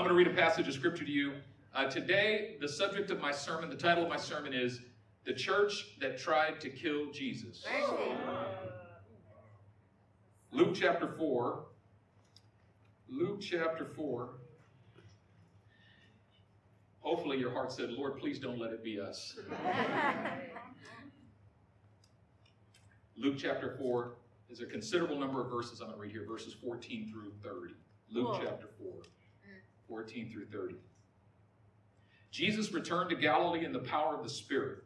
I'm going to read a passage of scripture to you. Uh, today, the subject of my sermon, the title of my sermon is The Church That Tried to Kill Jesus. Luke chapter 4. Luke chapter 4. Hopefully, your heart said, Lord, please don't let it be us. Luke chapter 4 is a considerable number of verses I'm going to read here, verses 14 through 30. Luke chapter 4, 14 through 30. Jesus returned to Galilee in the power of the Spirit,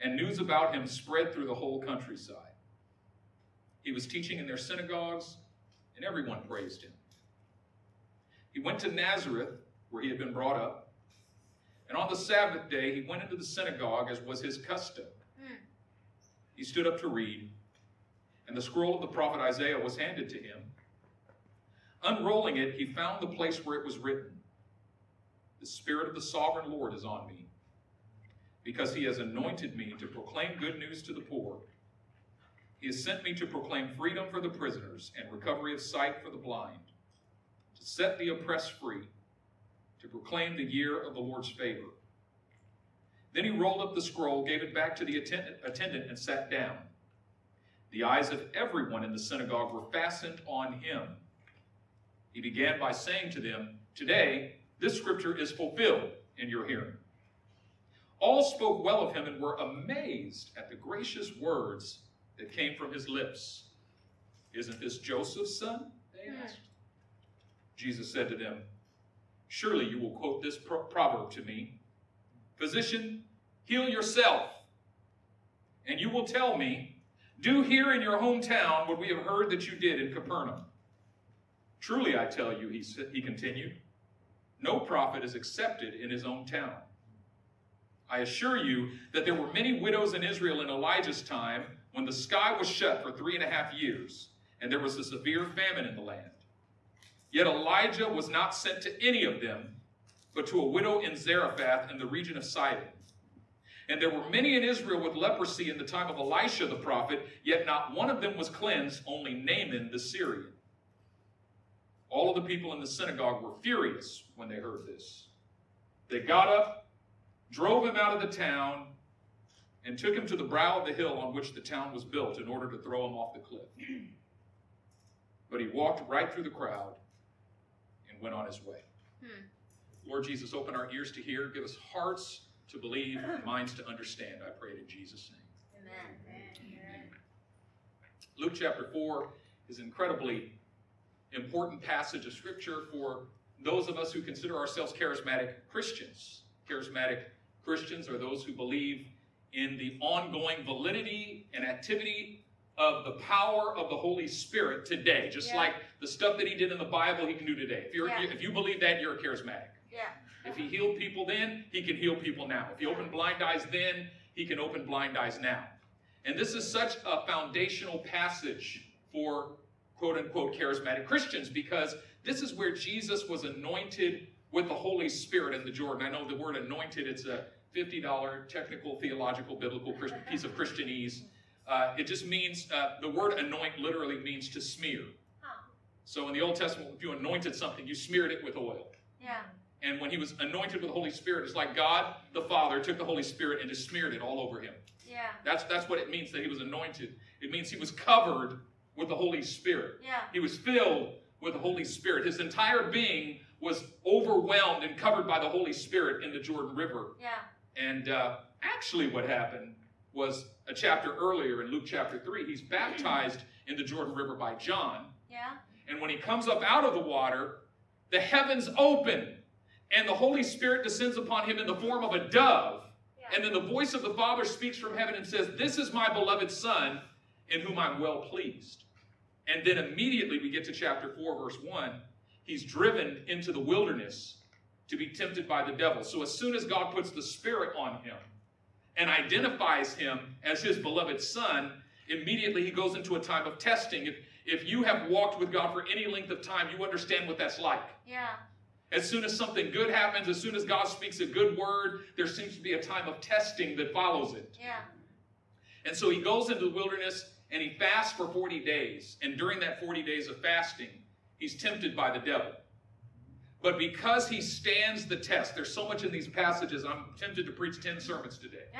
and news about him spread through the whole countryside. He was teaching in their synagogues, and everyone praised him. He went to Nazareth, where he had been brought up, and on the Sabbath day he went into the synagogue as was his custom. Hmm. He stood up to read, and the scroll of the prophet Isaiah was handed to him. Unrolling it, he found the place where it was written The Spirit of the sovereign Lord is on me, because he has anointed me to proclaim good news to the poor. He has sent me to proclaim freedom for the prisoners and recovery of sight for the blind, to set the oppressed free, to proclaim the year of the Lord's favor. Then he rolled up the scroll, gave it back to the attendant, and sat down. The eyes of everyone in the synagogue were fastened on him. He began by saying to them, Today, this scripture is fulfilled in your hearing. All spoke well of him and were amazed at the gracious words that came from his lips. Isn't this Joseph's son? They asked. Jesus said to them, Surely you will quote this pro- proverb to me Physician, heal yourself. And you will tell me, Do here in your hometown what we have heard that you did in Capernaum. Truly, I tell you, he, he continued, no prophet is accepted in his own town. I assure you that there were many widows in Israel in Elijah's time when the sky was shut for three and a half years, and there was a severe famine in the land. Yet Elijah was not sent to any of them, but to a widow in Zarephath in the region of Sidon. And there were many in Israel with leprosy in the time of Elisha the prophet, yet not one of them was cleansed, only Naaman the Syrian. All of the people in the synagogue were furious when they heard this. They got up, drove him out of the town, and took him to the brow of the hill on which the town was built in order to throw him off the cliff. But he walked right through the crowd and went on his way. Hmm. Lord Jesus, open our ears to hear, give us hearts to believe, minds to understand. I pray it in Jesus' name. Amen. Luke chapter 4 is incredibly important passage of Scripture for those of us who consider ourselves charismatic Christians. Charismatic Christians are those who believe in the ongoing validity and activity of the power of the Holy Spirit today. Just Yeah. like the stuff that he did in the Bible, he can do today. If, you're, Yeah. if you believe that, you're a charismatic. Yeah. If he healed people then, he can heal people now. If he opened blind eyes then, he can open blind eyes now. And this is such a foundational passage for quote unquote charismatic Christians because this is where Jesus was anointed with the Holy Spirit in the Jordan. I know the word anointed, it's a $50 technical, theological, biblical piece of Christianese. Uh, it just means, uh, the word anoint literally means to smear. So in the Old Testament, if you anointed something, you smeared it with oil. Yeah. And when he was anointed with the Holy Spirit, it's like God the Father took the Holy Spirit and just smeared it all over him. Yeah. That's, that's what it means that he was anointed. It means he was covered with the Holy Spirit. Yeah. He was filled with the Holy Spirit. His entire being was overwhelmed and covered by the Holy Spirit in the Jordan River. Yeah. And uh, actually, what happened was a chapter earlier in Luke chapter 3, he's baptized in the Jordan River by John. Yeah. And when he comes up out of the water, the heavens open and the Holy Spirit descends upon him in the form of a dove. And then the voice of the Father speaks from heaven and says, This is my beloved Son in whom I'm well pleased. And then immediately we get to chapter 4, verse 1. He's driven into the wilderness to be tempted by the devil. So as soon as God puts the Spirit on him and identifies him as his beloved Son, immediately he goes into a time of testing. If, if you have walked with God for any length of time, you understand what that's like. Yeah. As soon as something good happens, as soon as God speaks a good word, there seems to be a time of testing that follows it. Yeah. And so he goes into the wilderness and he fasts for 40 days. And during that 40 days of fasting, he's tempted by the devil. But because he stands the test, there's so much in these passages, I'm tempted to preach 10 sermons today.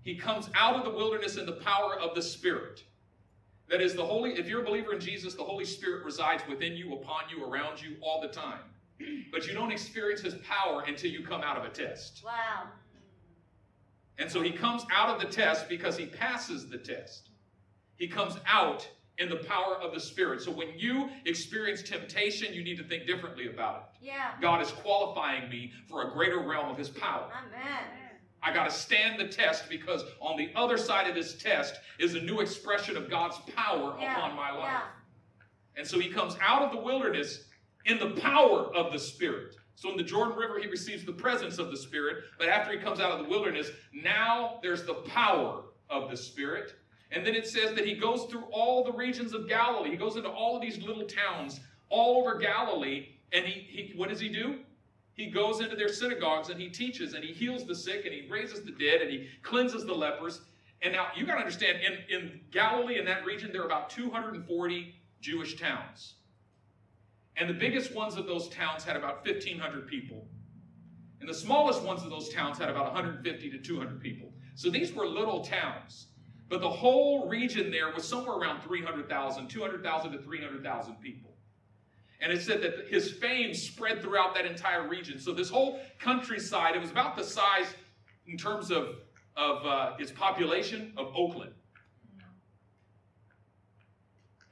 He comes out of the wilderness in the power of the Spirit. That is, the Holy, if you're a believer in Jesus, the Holy Spirit resides within you, upon you, around you all the time. But you don't experience his power until you come out of a test. Wow. And so he comes out of the test because he passes the test. He comes out in the power of the Spirit. So when you experience temptation, you need to think differently about it. Yeah. God is qualifying me for a greater realm of his power. Amen. I got to stand the test because on the other side of this test is a new expression of God's power Yeah. upon my life. Yeah. And so he comes out of the wilderness in the power of the Spirit. So in the Jordan River, he receives the presence of the Spirit. But after he comes out of the wilderness, now there's the power of the Spirit. And then it says that he goes through all the regions of Galilee. He goes into all of these little towns all over Galilee. And he, he what does he do? He goes into their synagogues and he teaches and he heals the sick and he raises the dead and he cleanses the lepers. And now you got to understand, in, in Galilee, in that region, there are about 240 Jewish towns. And the biggest ones of those towns had about 1,500 people. And the smallest ones of those towns had about 150 to 200 people. So these were little towns. But the whole region there was somewhere around 300,000, 200,000 to 300,000 people. And it said that his fame spread throughout that entire region. So this whole countryside, it was about the size in terms of, of uh, its population of Oakland.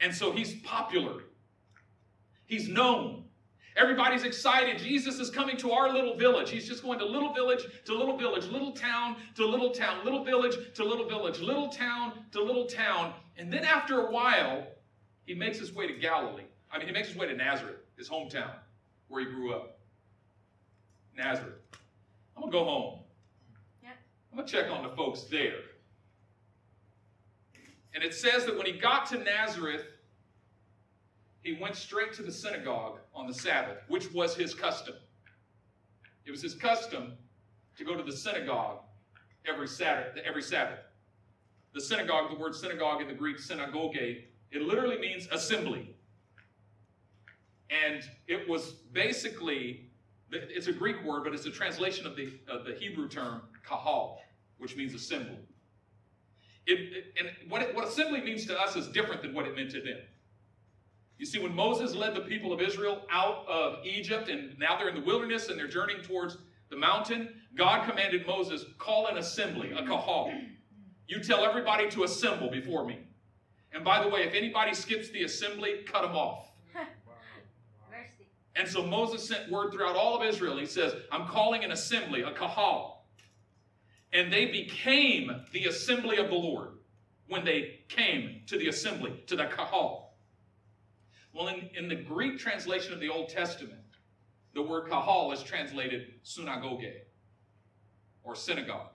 And so he's popular. He's known. Everybody's excited. Jesus is coming to our little village. He's just going to little village to little village, little town to little town, little village to little village, little town to little town. And then after a while, he makes his way to Galilee. I mean, he makes his way to Nazareth, his hometown, where he grew up. Nazareth. I'm going to go home. Yep. I'm going to check on the folks there. And it says that when he got to Nazareth, he went straight to the synagogue on the Sabbath, which was his custom. It was his custom to go to the synagogue every Saturday, every Sabbath. The synagogue, the word synagogue in the Greek synagoge, it literally means assembly. And it was basically, it's a Greek word, but it's a translation of the, of the Hebrew term kahal, which means assembly. It, it- and what, it, what assembly means to us is different than what it meant to them. You see, when Moses led the people of Israel out of Egypt, and now they're in the wilderness and they're journeying towards the mountain, God commanded Moses, call an assembly, a kahal. You tell everybody to assemble before me. And by the way, if anybody skips the assembly, cut them off. Mercy. And so Moses sent word throughout all of Israel. He says, I'm calling an assembly, a kahal. And they became the assembly of the Lord when they came to the assembly, to the kahal. Well, in, in the Greek translation of the Old Testament, the word kahal is translated synagogue or synagogue.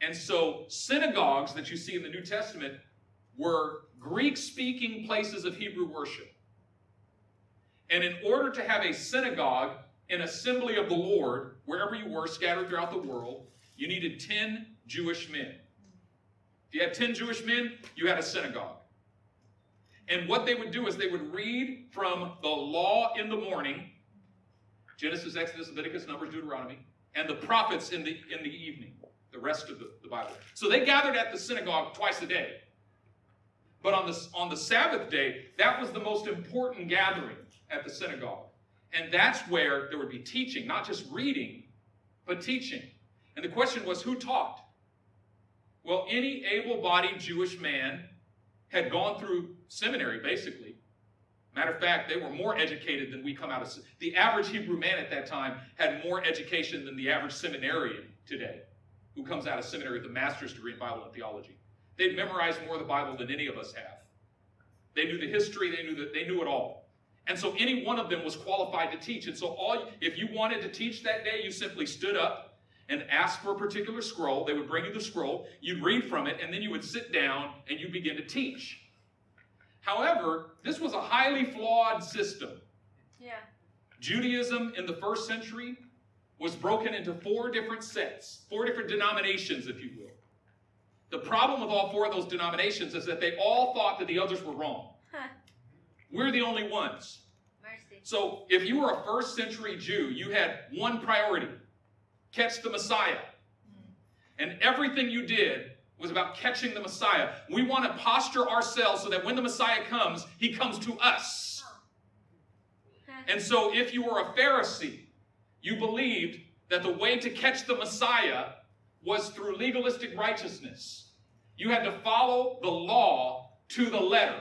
And so synagogues that you see in the New Testament were Greek speaking places of Hebrew worship. And in order to have a synagogue, an assembly of the Lord, wherever you were scattered throughout the world, you needed 10 Jewish men. If you had 10 Jewish men, you had a synagogue. And what they would do is they would read from the law in the morning Genesis, Exodus, Leviticus, Numbers, Deuteronomy, and the prophets in the, in the evening, the rest of the, the Bible. So they gathered at the synagogue twice a day. But on the, on the Sabbath day, that was the most important gathering at the synagogue. And that's where there would be teaching, not just reading, but teaching. And the question was who taught? Well, any able bodied Jewish man had gone through seminary, basically. Matter of fact, they were more educated than we come out of. The average Hebrew man at that time had more education than the average seminarian today, who comes out of seminary with a master's degree in Bible and theology. They'd memorized more of the Bible than any of us have. They knew the history, they knew that they knew it all. And so any one of them was qualified to teach. And so all if you wanted to teach that day, you simply stood up and ask for a particular scroll. They would bring you the scroll, you'd read from it, and then you would sit down and you'd begin to teach. However, this was a highly flawed system. Yeah. Judaism in the first century was broken into four different sets, four different denominations, if you will. The problem with all four of those denominations is that they all thought that the others were wrong. Huh. We're the only ones. Mercy. so if you were a first century Jew, you had one priority catch the Messiah. And everything you did was about catching the Messiah. We want to posture ourselves so that when the Messiah comes, he comes to us. And so if you were a Pharisee, you believed that the way to catch the Messiah was through legalistic righteousness. You had to follow the law to the letter.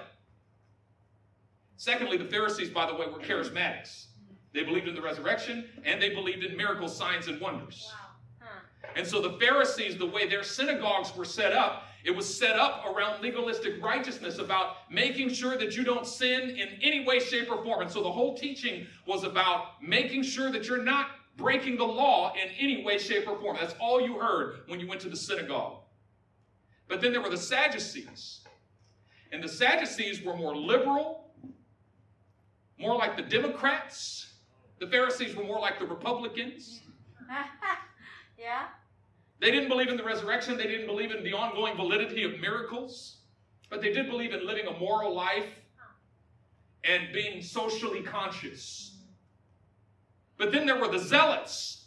Secondly, the Pharisees, by the way, were charismatics. They believed in the resurrection and they believed in miracles, signs, and wonders. Wow. Huh. And so the Pharisees, the way their synagogues were set up, it was set up around legalistic righteousness about making sure that you don't sin in any way, shape, or form. And so the whole teaching was about making sure that you're not breaking the law in any way, shape, or form. That's all you heard when you went to the synagogue. But then there were the Sadducees. And the Sadducees were more liberal, more like the Democrats. The Pharisees were more like the Republicans. yeah. They didn't believe in the resurrection. They didn't believe in the ongoing validity of miracles. But they did believe in living a moral life and being socially conscious. But then there were the zealots.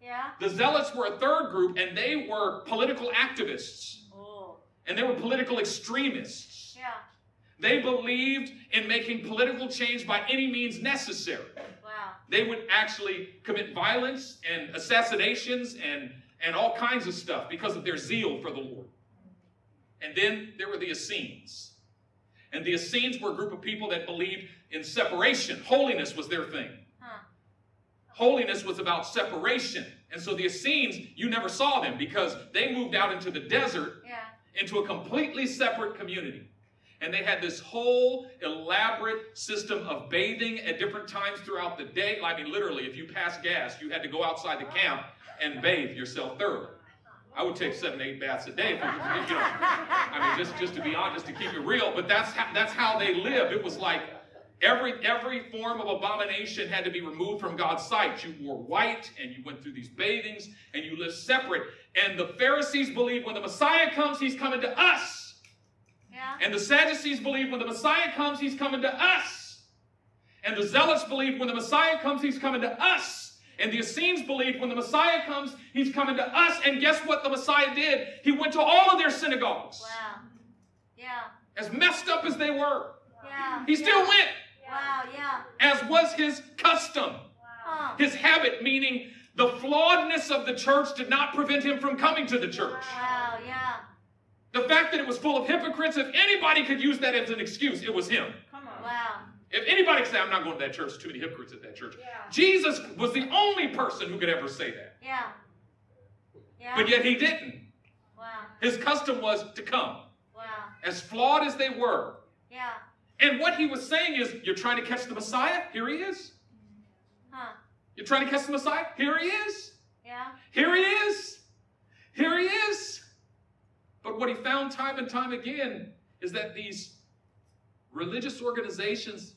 Yeah. The zealots were a third group, and they were political activists, Oh. and they were political extremists. Yeah. They believed in making political change by any means necessary. They would actually commit violence and assassinations and, and all kinds of stuff because of their zeal for the Lord. And then there were the Essenes. And the Essenes were a group of people that believed in separation. Holiness was their thing. Huh. Holiness was about separation. And so the Essenes, you never saw them because they moved out into the desert Yeah. into a completely separate community. And they had this whole elaborate system of bathing at different times throughout the day. I mean, literally, if you passed gas, you had to go outside the camp and bathe yourself thoroughly. I would take seven, eight baths a day you know. I mean, just, just to be honest, to keep it real. But that's how, that's how they lived. It was like every every form of abomination had to be removed from God's sight. You wore white and you went through these bathings and you lived separate. And the Pharisees believed when the Messiah comes, he's coming to us. Yeah. And the Sadducees believe when the Messiah comes, he's coming to us. And the Zealots believe when the Messiah comes, he's coming to us. And the Essenes believed when the Messiah comes, he's coming to us. And guess what the Messiah did? He went to all of their synagogues. Wow. Yeah. As messed up as they were, Yeah. he still yeah. went, Wow. Yeah. as was his custom. Huh. His habit, meaning the flawedness of the church did not prevent him from coming to the church. Wow. Yeah. The fact that it was full of hypocrites, if anybody could use that as an excuse, it was him. Come on. Wow. If anybody could say, I'm not going to that church, too many hypocrites at that church. Yeah. Jesus was the only person who could ever say that. Yeah. Yeah. But yet he didn't. Wow. His custom was to come, Wow. as flawed as they were. Yeah. And what he was saying is, you're trying to catch the Messiah? Here he is. Huh. You're trying to catch the Messiah? Here he is. Yeah. Here he is. Here he is. But what he found time and time again is that these religious organizations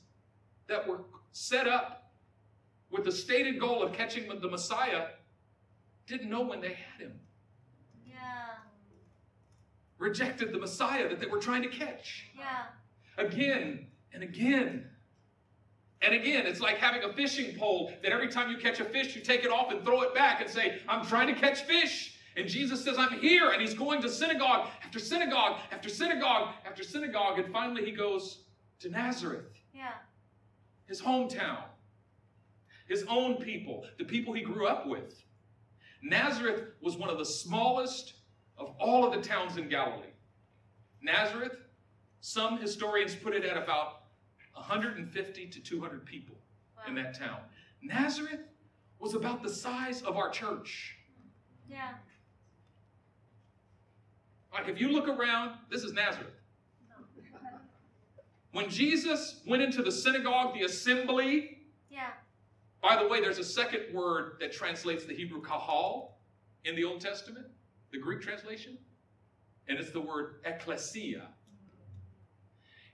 that were set up with the stated goal of catching the Messiah didn't know when they had him. Yeah. Rejected the Messiah that they were trying to catch. Yeah. Again and again. And again, it's like having a fishing pole that every time you catch a fish, you take it off and throw it back and say, I'm trying to catch fish. And Jesus says, I'm here. And he's going to synagogue after synagogue after synagogue after synagogue. And finally, he goes to Nazareth, Yeah. his hometown, his own people, the people he grew up with. Nazareth was one of the smallest of all of the towns in Galilee. Nazareth, some historians put it at about 150 to 200 people in that town. Nazareth was about the size of our church. Yeah. Like if you look around, this is Nazareth. When Jesus went into the synagogue, the assembly, Yeah. by the way, there's a second word that translates the Hebrew kahal in the Old Testament, the Greek translation, and it's the word ecclesia.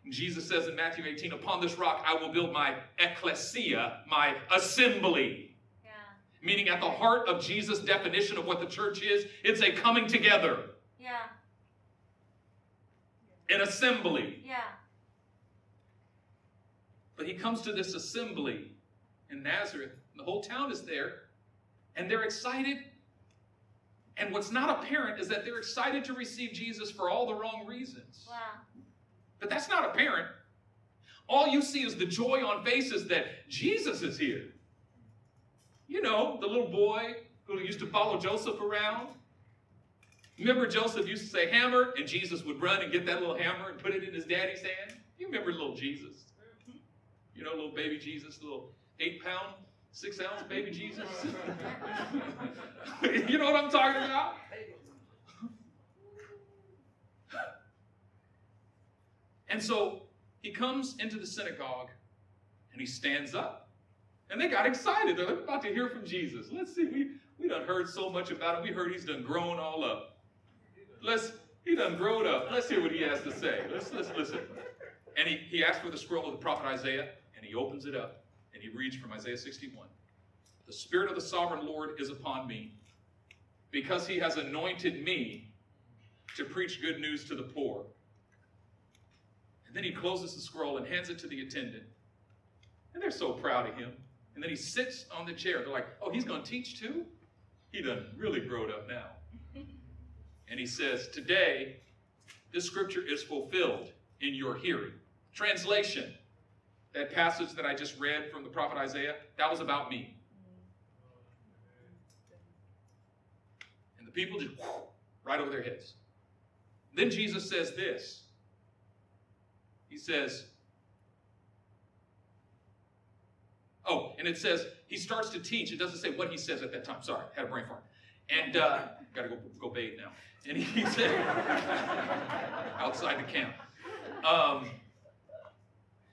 And Jesus says in Matthew 18, Upon this rock I will build my ecclesia, my assembly. Yeah. Meaning, at the heart of Jesus' definition of what the church is, it's a coming together, Yeah. An assembly. Yeah. But he comes to this assembly in Nazareth, and the whole town is there, and they're excited. And what's not apparent is that they're excited to receive Jesus for all the wrong reasons. Wow. But that's not apparent. All you see is the joy on faces that Jesus is here. You know, the little boy who used to follow Joseph around. Remember, Joseph used to say hammer, and Jesus would run and get that little hammer and put it in his daddy's hand? You remember little Jesus? You know, little baby Jesus, little eight pound, six ounce baby Jesus? you know what I'm talking about? And so he comes into the synagogue and he stands up. And they got excited. They're like, about to hear from Jesus. Let's see. We, we done heard so much about him. We heard he's done grown all up. Let's he done grown up. Let's hear what he has to say. Let's let's listen. And he, he asks for the scroll of the prophet Isaiah, and he opens it up, and he reads from Isaiah 61. The Spirit of the sovereign Lord is upon me, because he has anointed me to preach good news to the poor. And then he closes the scroll and hands it to the attendant. And they're so proud of him. And then he sits on the chair. They're like, oh, he's going to teach too? He done really grown up now. And he says, today, this scripture is fulfilled in your hearing. Translation, that passage that I just read from the prophet Isaiah, that was about me. And the people just right over their heads. Then Jesus says this. He says, Oh, and it says he starts to teach. It doesn't say what he says at that time. Sorry, had a brain fart. And uh, got to go go bathe now. And he said outside the camp. Um,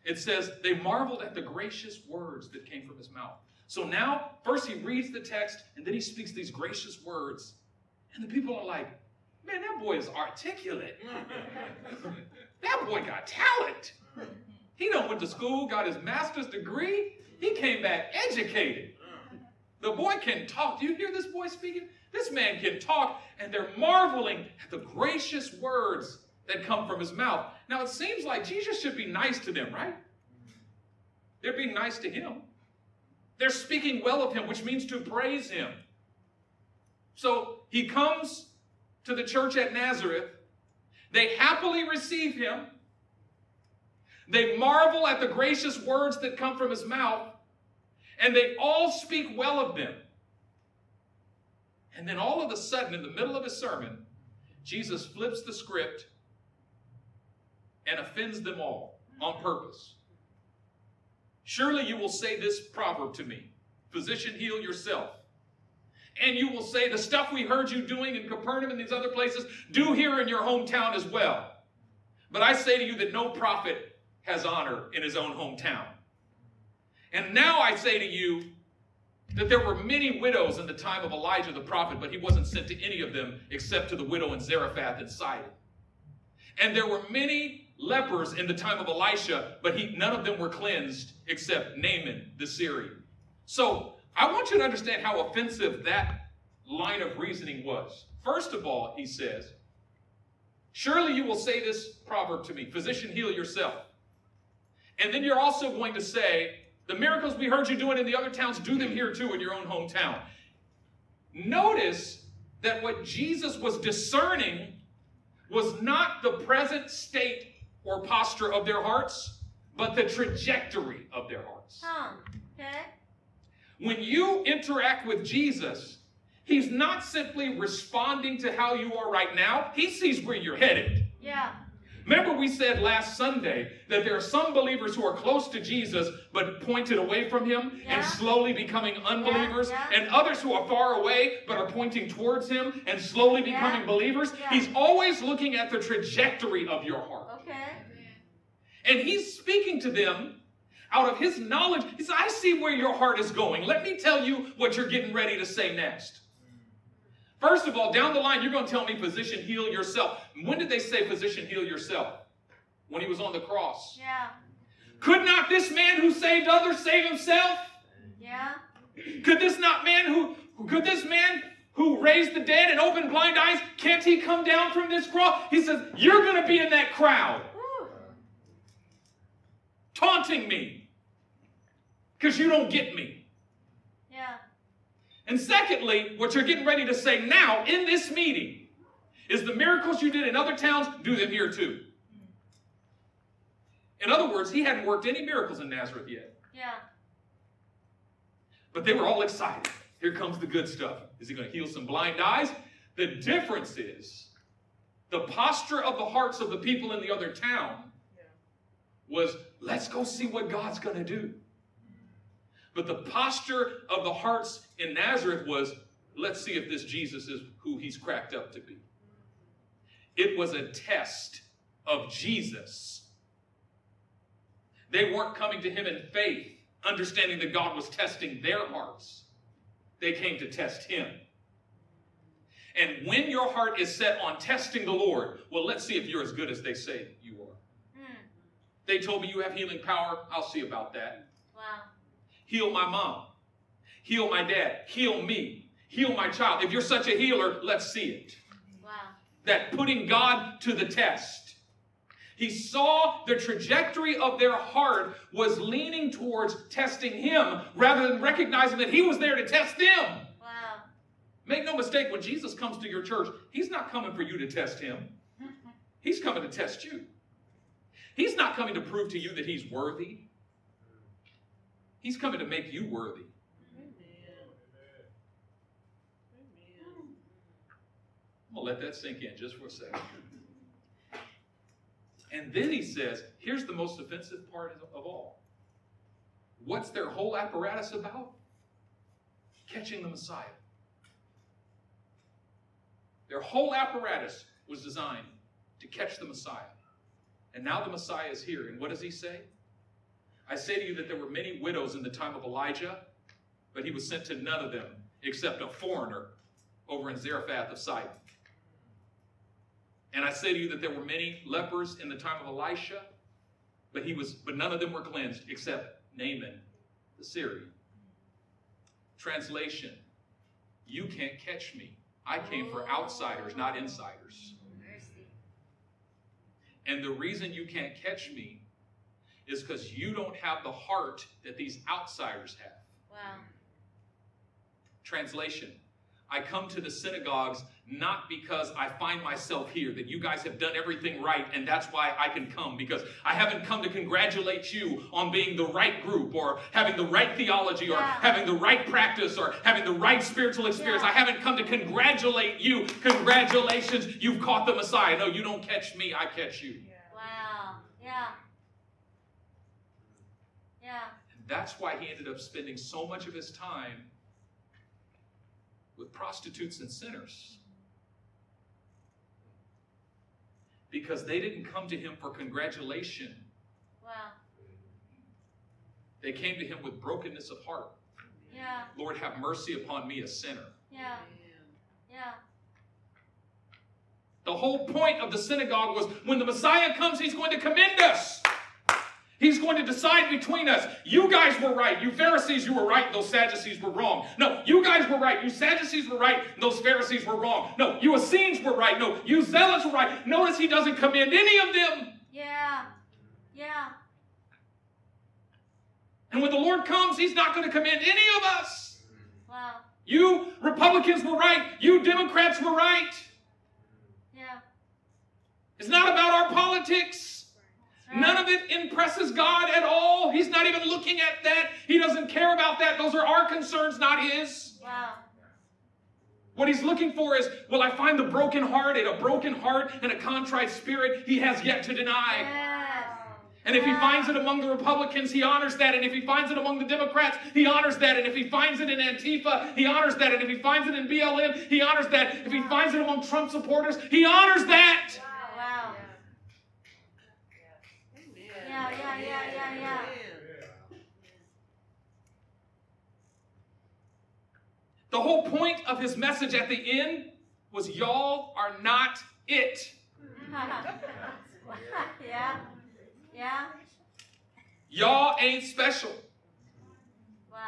it says they marveled at the gracious words that came from his mouth. So now, first he reads the text, and then he speaks these gracious words, and the people are like, "Man, that boy is articulate. that boy got talent. He done went to school, got his master's degree." He came back educated. The boy can talk. Do you hear this boy speaking? This man can talk, and they're marveling at the gracious words that come from his mouth. Now, it seems like Jesus should be nice to them, right? They're being nice to him. They're speaking well of him, which means to praise him. So he comes to the church at Nazareth. They happily receive him. They marvel at the gracious words that come from his mouth, and they all speak well of them. And then all of a sudden, in the middle of his sermon, Jesus flips the script and offends them all on purpose. Surely you will say this proverb to me Physician, heal yourself. And you will say, The stuff we heard you doing in Capernaum and these other places, do here in your hometown as well. But I say to you that no prophet has honor in his own hometown. And now I say to you that there were many widows in the time of Elijah the prophet, but he wasn't sent to any of them except to the widow in Zarephath and Sidon. And there were many lepers in the time of Elisha, but he, none of them were cleansed except Naaman the Syrian. So I want you to understand how offensive that line of reasoning was. First of all, he says, Surely you will say this proverb to me Physician, heal yourself. And then you're also going to say, the miracles we heard you doing in the other towns, do them here too in your own hometown. Notice that what Jesus was discerning was not the present state or posture of their hearts, but the trajectory of their hearts. Huh. Okay. When you interact with Jesus, he's not simply responding to how you are right now, he sees where you're headed. Yeah. Remember, we said last Sunday that there are some believers who are close to Jesus but pointed away from him Yeah. and slowly becoming unbelievers, Yeah, yeah. and others who are far away but are pointing towards him and slowly becoming believers. He's always looking at the trajectory of your heart. Okay. And he's speaking to them out of his knowledge. He says, I see where your heart is going. Let me tell you what you're getting ready to say next. First of all, down the line, you're going to tell me, physician, heal yourself. When did they say, physician, heal yourself? When he was on the cross. Yeah. Could not this man who saved others save himself? Yeah. Could this not man who could this man who raised the dead and opened blind eyes, can't he come down from this cross? He says, You're gonna be in that crowd, Woo. taunting me. because you don't get me. Yeah. And secondly, what you're getting ready to say now in this meeting is the miracles you did in other towns, do them here too. In other words, he hadn't worked any miracles in Nazareth yet. Yeah. But they were all excited. Here comes the good stuff. Is he going to heal some blind eyes? The difference is the posture of the hearts of the people in the other town was let's go see what God's going to do. But the posture of the hearts in Nazareth was let's see if this Jesus is who he's cracked up to be. It was a test of Jesus. They weren't coming to him in faith, understanding that God was testing their hearts. They came to test him. And when your heart is set on testing the Lord, well, let's see if you're as good as they say you are. Mm. They told me you have healing power. I'll see about that. Wow. Heal my mom. Heal my dad. Heal me. Heal my child. If you're such a healer, let's see it. Wow. That putting God to the test. He saw the trajectory of their heart was leaning towards testing him rather than recognizing that he was there to test them. Wow. Make no mistake, when Jesus comes to your church, he's not coming for you to test him. He's coming to test you. He's not coming to prove to you that he's worthy. He's coming to make you worthy. Going to let that sink in just for a second. And then he says, here's the most offensive part of all. What's their whole apparatus about? Catching the Messiah. Their whole apparatus was designed to catch the Messiah. And now the Messiah is here. And what does he say? I say to you that there were many widows in the time of Elijah, but he was sent to none of them except a foreigner over in Zarephath of Sidon. And I say to you that there were many lepers in the time of Elisha, but he was but none of them were cleansed except Naaman the Syrian. Translation You can't catch me. I came for outsiders, not insiders. Mercy. And the reason you can't catch me is because you don't have the heart that these outsiders have. Wow. Translation I come to the synagogues not because I find myself here, that you guys have done everything right, and that's why I can come, because I haven't come to congratulate you on being the right group, or having the right theology, or Yeah. having the right practice, or having the right spiritual experience. Yeah. I haven't come to congratulate you. Congratulations, you've caught the Messiah. No, you don't catch me, I catch you. Yeah. Wow. Yeah. Yeah. And that's why he ended up spending so much of his time with prostitutes and sinners. Because they didn't come to him for congratulation, Wow. they came to him with brokenness of heart. Yeah. Lord, have mercy upon me, a sinner. Yeah. Yeah. The whole point of the synagogue was when the Messiah comes, he's going to commend us. He's going to decide between us. You guys were right. You Pharisees, you were right. Those Sadducees were wrong. No, you guys were right. You Sadducees were right. Those Pharisees were wrong. No, you Essenes were right. No, you Zealots were right. Notice he doesn't commend any of them. Yeah. Yeah. And when the Lord comes, he's not going to commend any of us. Wow. You Republicans were right. You Democrats were right. Yeah. It's not about our politics. None of it impresses God at all. He's not even looking at that. He doesn't care about that. Those are our concerns, not his. Wow. What he's looking for is, will I find the broken heart and a broken heart and a contrite spirit he has yet to deny? Yes. And if he finds it among the Republicans, he honors that. And if he finds it among the Democrats, he honors that. And if he finds it in Antifa, he honors that. And if he finds it in BLM, he honors that. If he finds it among Trump supporters, he honors that. Wow. Yeah, yeah, yeah, yeah, yeah. The whole point of his message at the end was y'all are not it. yeah. Yeah. Y'all ain't special. Wow.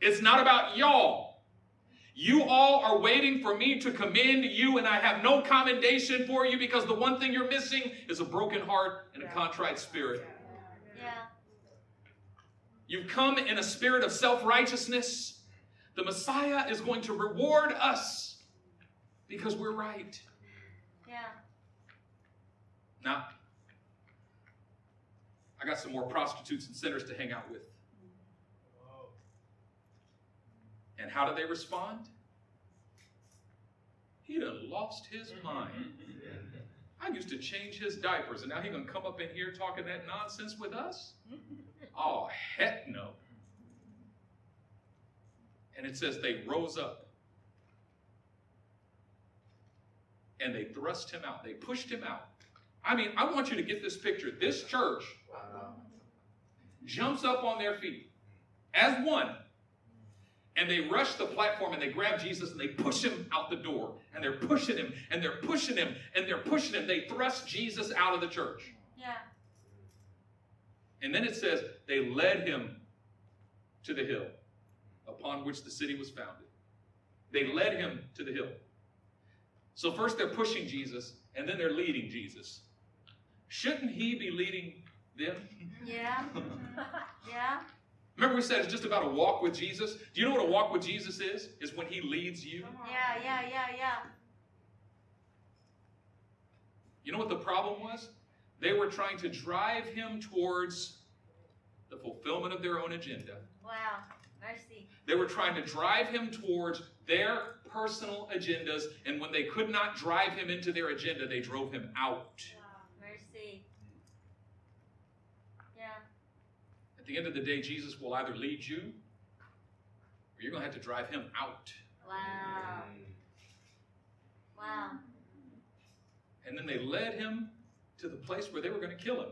It's not about y'all. You all are waiting for me to commend you, and I have no commendation for you because the one thing you're missing is a broken heart and a contrite spirit. Yeah. you've come in a spirit of self righteousness, the Messiah is going to reward us because we're right. Yeah. Now, I got some more prostitutes and sinners to hang out with. And how do they respond? He done lost his mind. I used to change his diapers, and now he gonna come up in here talking that nonsense with us? Oh, heck no. And it says they rose up and they thrust him out. They pushed him out. I mean, I want you to get this picture. This church jumps up on their feet as one and they rush the platform and they grab Jesus and they push him out the door. And they're pushing him and they're pushing him and they're pushing him. They thrust Jesus out of the church. Yeah. And then it says they led him to the hill upon which the city was founded. They led him to the hill. So first they're pushing Jesus and then they're leading Jesus. Shouldn't he be leading them? Yeah. Yeah. Remember we said it's just about a walk with Jesus? Do you know what a walk with Jesus is? Is when he leads you. Yeah, yeah, yeah, yeah. You know what the problem was? They were trying to drive him towards the fulfillment of their own agenda. Wow. Mercy. They were trying to drive him towards their personal agendas, and when they could not drive him into their agenda, they drove him out. Mercy. Yeah. At the end of the day, Jesus will either lead you or you're going to have to drive him out. Wow. Wow. And then they led him to the place where they were going to kill him.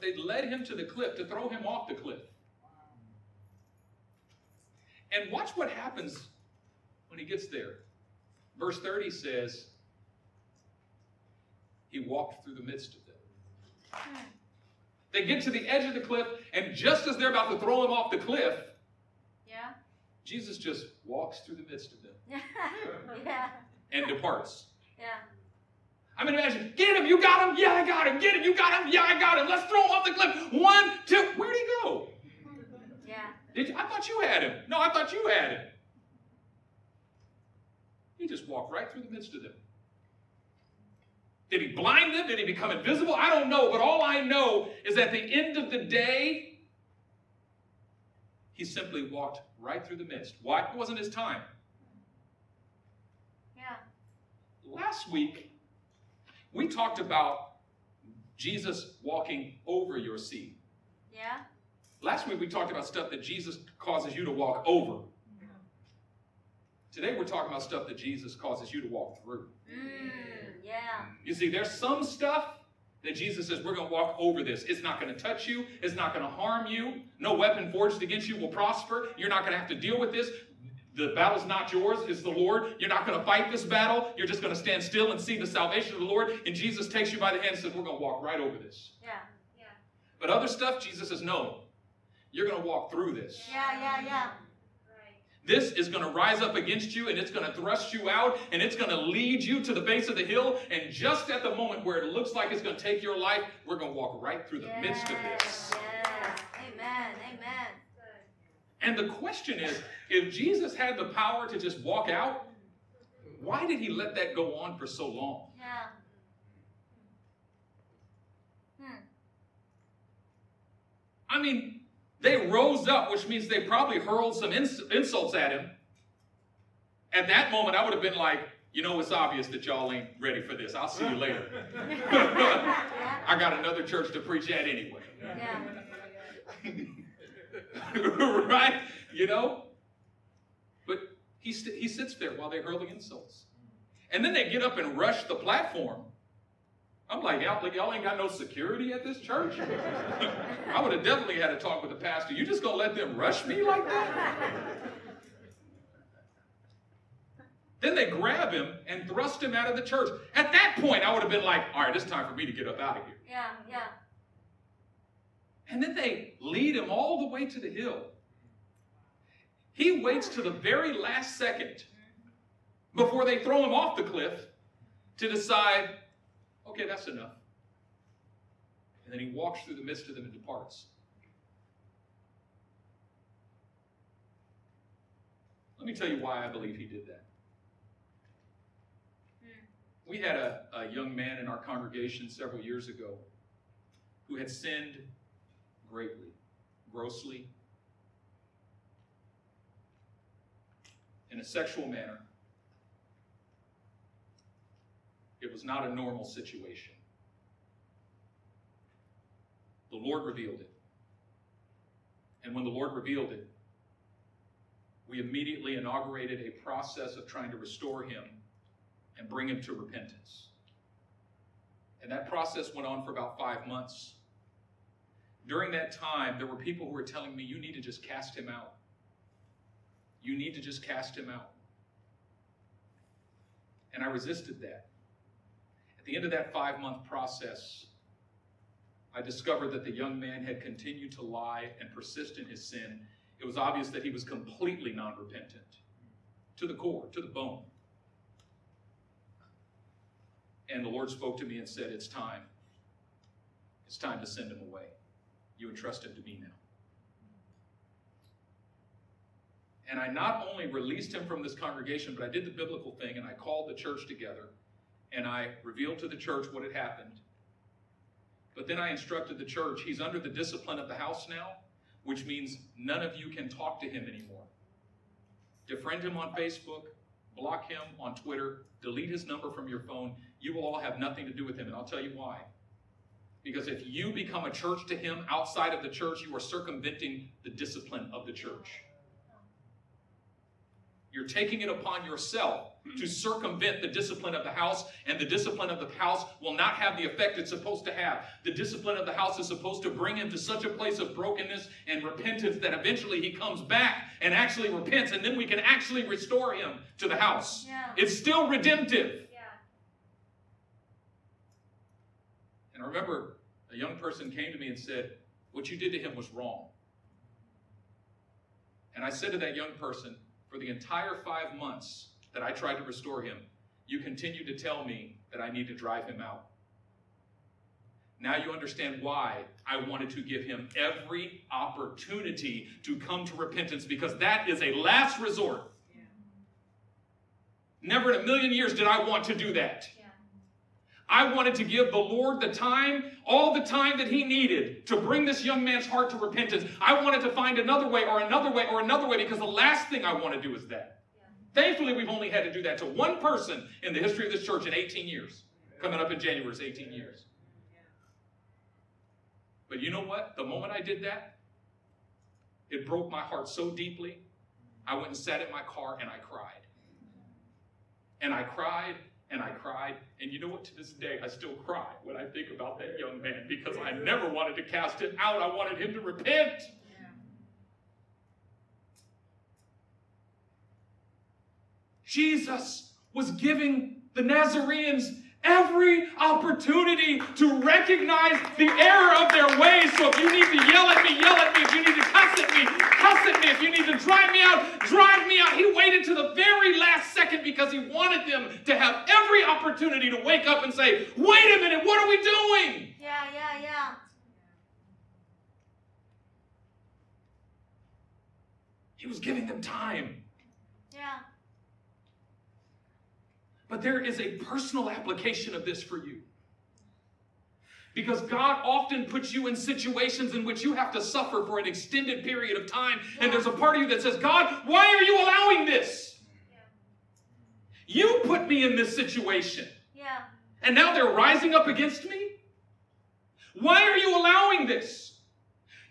They led him to the cliff to throw him off the cliff. And watch what happens when he gets there. Verse 30 says, He walked through the midst of them. Hmm. They get to the edge of the cliff, and just as they're about to throw him off the cliff, Yeah. Jesus just walks through the midst of them yeah. and departs. Yeah. I mean, imagine, get him, you got him, yeah, I got him, get him, you got him, yeah, I got him, let's throw him off the cliff. One, two, where'd he go? Yeah. Did you, I thought you had him. No, I thought you had him. He just walked right through the midst of them. Did he blind them? Did he become invisible? I don't know, but all I know is at the end of the day, he simply walked right through the midst. Why? It wasn't his time. Yeah. Last week, we talked about Jesus walking over your seed. Yeah. Last week we talked about stuff that Jesus causes you to walk over. Today we're talking about stuff that Jesus causes you to walk through. Mm, yeah. You see, there's some stuff that Jesus says, we're going to walk over this. It's not going to touch you. It's not going to harm you. No weapon forged against you will prosper. You're not going to have to deal with this. The battle's not yours, it's the Lord. You're not going to fight this battle. You're just going to stand still and see the salvation of the Lord. And Jesus takes you by the hand and says, we're going to walk right over this. Yeah. Yeah. But other stuff, Jesus says, no. You're going to walk through this. Yeah, yeah, yeah. This is going to rise up against you and it's going to thrust you out and it's going to lead you to the base of the hill. And just at the moment where it looks like it's going to take your life, we're going to walk right through the midst of this. Yes. Amen. Amen. And the question is if Jesus had the power to just walk out, why did he let that go on for so long? Yeah. Hmm. I mean, they rose up, which means they probably hurled some ins- insults at him. At that moment, I would have been like, you know, it's obvious that y'all ain't ready for this. I'll see you later. I got another church to preach at anyway. Yeah. right? You know? But he, he sits there while they hurl the insults. And then they get up and rush the platform. I'm like, y'all, y'all ain't got no security at this church? I would have definitely had a talk with the pastor. You just gonna let them rush me like that? then they grab him and thrust him out of the church. At that point, I would have been like, all right, it's time for me to get up out of here. Yeah. Yeah. And then they lead him all the way to the hill. He waits to the very last second mm-hmm. before they throw him off the cliff to decide, Okay, that's enough. And then he walks through the midst of them and departs. Let me tell you why I believe he did that. Hmm. We had a, a young man in our congregation several years ago who had sinned greatly, grossly, in a sexual manner. It was not a normal situation. The Lord revealed it. And when the Lord revealed it, we immediately inaugurated a process of trying to restore him and bring him to repentance. And that process went on for about five months. During that time, there were people who were telling me, You need to just cast him out. You need to just cast him out. And I resisted that. At the end of that five month process, I discovered that the young man had continued to lie and persist in his sin. It was obvious that he was completely non repentant to the core, to the bone. And the Lord spoke to me and said, It's time. It's time to send him away. You entrust him to me now. And I not only released him from this congregation, but I did the biblical thing and I called the church together and I revealed to the church what had happened. But then I instructed the church, he's under the discipline of the house now, which means none of you can talk to him anymore. Defriend him on Facebook, block him on Twitter, delete his number from your phone. You will all have nothing to do with him, and I'll tell you why. Because if you become a church to him outside of the church, you are circumventing the discipline of the church. You're taking it upon yourself to circumvent the discipline of the house, and the discipline of the house will not have the effect it's supposed to have. The discipline of the house is supposed to bring him to such a place of brokenness and repentance that eventually he comes back and actually repents, and then we can actually restore him to the house. Yeah. It's still redemptive. Yeah. And I remember a young person came to me and said, What you did to him was wrong. And I said to that young person, For the entire five months that I tried to restore him, you continued to tell me that I need to drive him out. Now you understand why I wanted to give him every opportunity to come to repentance because that is a last resort. Never in a million years did I want to do that. Yeah. I wanted to give the Lord the time, all the time that He needed to bring this young man's heart to repentance. I wanted to find another way or another way or another way because the last thing I want to do is that. Thankfully, we've only had to do that to one person in the history of this church in 18 years. Coming up in January is 18 years. But you know what? The moment I did that, it broke my heart so deeply. I went and sat in my car and I cried. And I cried and I cried. And you know what? To this day, I still cry when I think about that young man because I never wanted to cast it out. I wanted him to repent. Jesus was giving the Nazarenes every opportunity to recognize the error of their ways. So if you need to yell at me, yell at me. If you need to cuss at me, cuss at me. If you need to drive me out, drive me out. He waited to the very last second because he wanted them to have every opportunity to wake up and say, wait a minute, what are we doing? Yeah, yeah, yeah. He was giving them time. Yeah. But there is a personal application of this for you. Because God often puts you in situations in which you have to suffer for an extended period of time. And there's a part of you that says, God, why are you allowing this? You put me in this situation. Yeah. And now they're rising up against me? Why are you allowing this?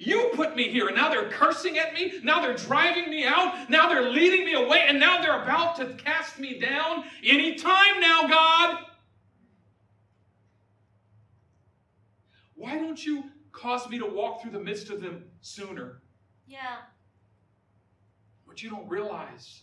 You put me here, and now they're cursing at me. Now they're driving me out. Now they're leading me away, and now they're about to cast me down. Any time now, God. Why don't you cause me to walk through the midst of them sooner? Yeah. What you don't realize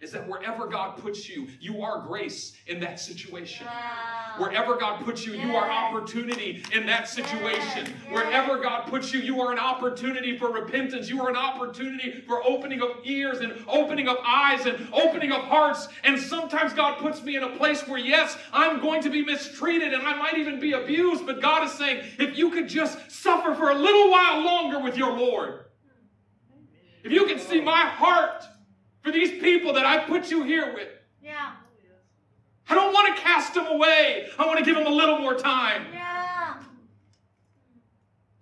is that wherever God puts you, you are grace in that situation. Wow. Wherever God puts you, you are opportunity in that situation. Yes. Wherever God puts you, you are an opportunity for repentance. You are an opportunity for opening of ears and opening of eyes and opening of hearts. And sometimes God puts me in a place where, yes, I'm going to be mistreated and I might even be abused. But God is saying, if you could just suffer for a little while longer with your Lord, if you can see my heart for these people that I put you here with. Yeah. I don't want to cast them away. I want to give them a little more time. Yeah.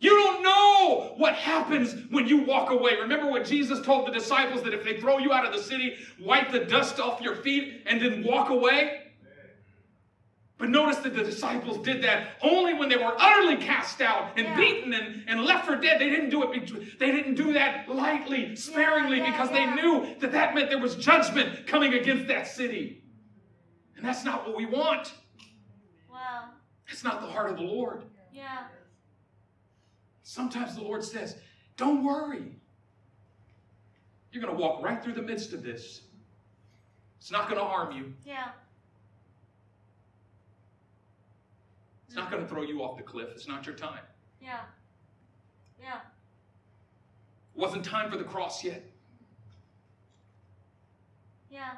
You don't know what happens when you walk away. Remember what Jesus told the disciples that if they throw you out of the city, wipe the dust off your feet and then walk away? But notice that the disciples did that only when they were utterly cast out and Yeah. beaten and, and left for dead. They didn't do it. They didn't do that lightly, sparingly, Yeah, yeah, because they knew that that meant there was judgment coming against that city. And that's not what we want. Wow. That's not the heart of the Lord. Yeah. Sometimes the Lord says, Don't worry. You're going to walk right through the midst of this. It's not going to harm you. Yeah. It's not going to throw you off the cliff. It's not your time. Yeah. Yeah. It wasn't time for the cross yet. Yeah.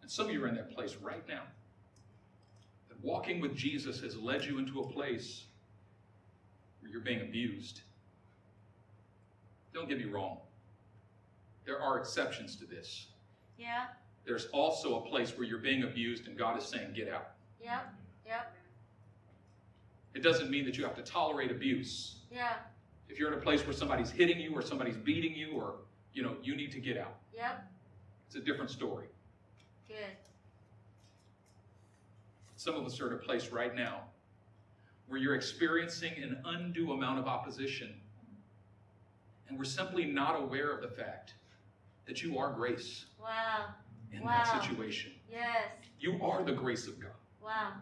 And some of you are in that place right now. That walking with Jesus has led you into a place where you're being abused. Don't get me wrong. There are exceptions to this. Yeah. There's also a place where you're being abused and God is saying, get out. Yep. Yep. It doesn't mean that you have to tolerate abuse. Yeah. If you're in a place where somebody's hitting you or somebody's beating you or, you know, you need to get out. Yep. It's a different story. Good. Some of us are in a place right now where you're experiencing an undue amount of opposition. And we're simply not aware of the fact that you are grace Wow. In Wow. that situation. Yes. You are the grace of God. Wow.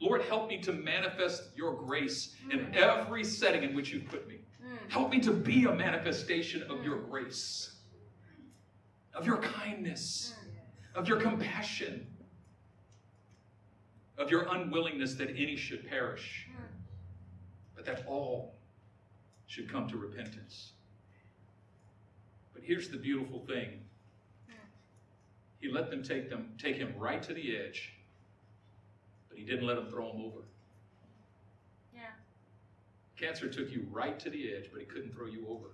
Lord, help me to manifest your grace in every setting in which you put me. Mm. Help me to be a manifestation of your grace, of your kindness, of your compassion, of your unwillingness that any should perish, Mm. but that all should come to repentance. But here's the beautiful thing. He let them take them take him right to the edge, but he didn't let them throw him over. Yeah. Cancer took you right to the edge, but he couldn't throw you over.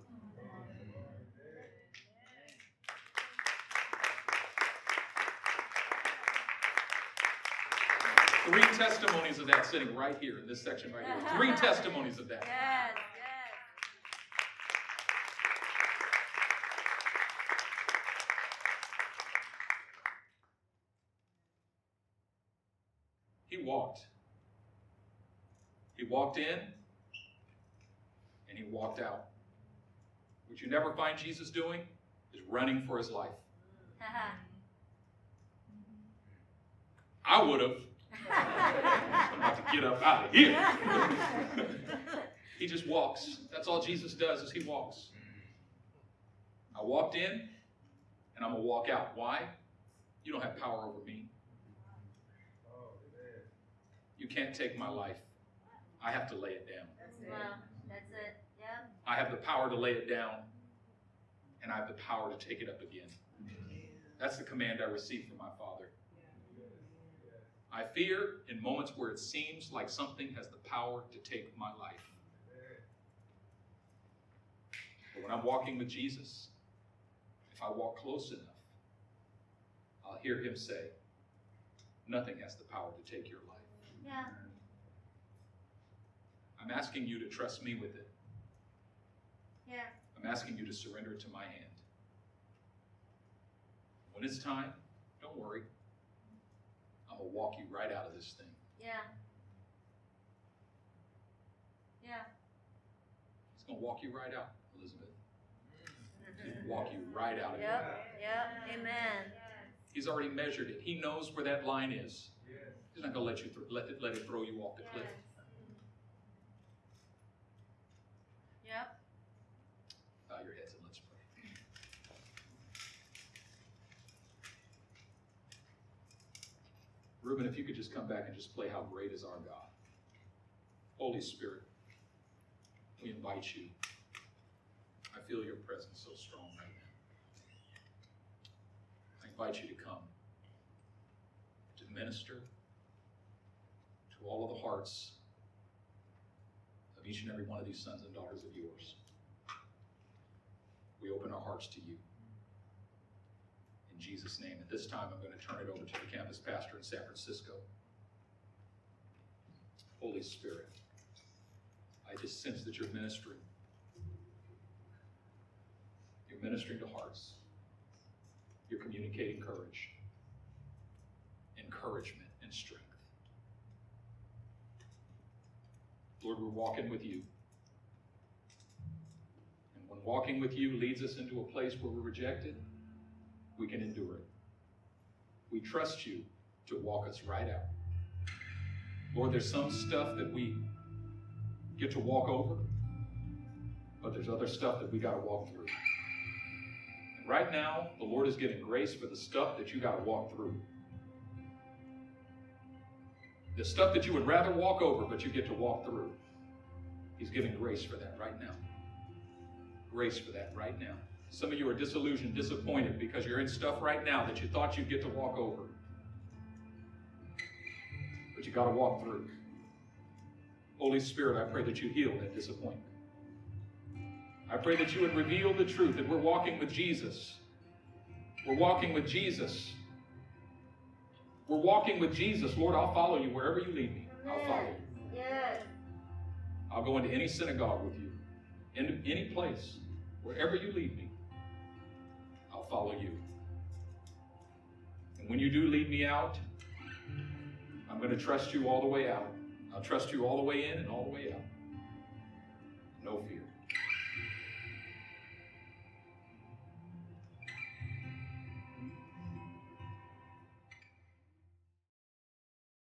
Three testimonies of that sitting right here in this section right here. Three testimonies of that. Yes. Yes. He walked. He walked in and he walked out. What you never find Jesus doing is running for his life. I would have. I'm about to get up out of here. he just walks. That's all Jesus does is he walks. I walked in and I'm going to walk out. Why? You don't have power over me. You can't take my life. I have to lay it down. That's wow. That's it. Yep. I have the power to lay it down, and I have the power to take it up again. That's the command I received from my Father. I fear in moments where it seems like something has the power to take my life. But when I'm walking with Jesus, if I walk close enough, I'll hear him say, Nothing has the power to take your life. Yeah. I'm asking you to trust me with it. Yeah. I'm asking you to surrender it to my hand. When it's time, don't worry. I'm going to walk you right out of this thing. Yeah. Yeah. It's going to walk you right out, Elizabeth. Walk you right out of it. Yep. Yep. Amen. He's already measured it. He knows where that line is. He's not going to let you th- let it, let it throw you off the cliff. Yep. Bow your heads and let's pray. Reuben, if you could just come back and just play How Great is Our God. Holy Spirit, we invite you. I feel your presence so strong right now. I invite you to come to minister to all of the hearts of each and every one of these sons and daughters of yours. We open our hearts to you. In Jesus' name. At this time, I'm going to turn it over to the campus pastor in San Francisco. Holy Spirit, I just sense that you're ministering. You're ministering to hearts. You're communicating courage, encouragement, and strength. Lord, we're walking with you. And when walking with you leads us into a place where we're rejected, we can endure it. We trust you to walk us right out. Lord, there's some stuff that we get to walk over, but there's other stuff that we got to walk through. And right now, the Lord is giving grace for the stuff that you got to walk through. The stuff that you would rather walk over, but you get to walk through. He's giving grace for that right now. Grace for that right now. Some of you are disillusioned, disappointed because you're in stuff right now that you thought you'd get to walk over. But you got to walk through. Holy Spirit, I pray that you heal that disappointment. I pray that you would reveal the truth that we're walking with Jesus. We're walking with Jesus. We're walking with Jesus. Lord, I'll follow you wherever you lead me. I'll follow you. Yes. I'll go into any synagogue with you, into any place, wherever you lead me. I'll follow you. And when you do lead me out, I'm going to trust you all the way out. I'll trust you all the way in and all the way out. No fear.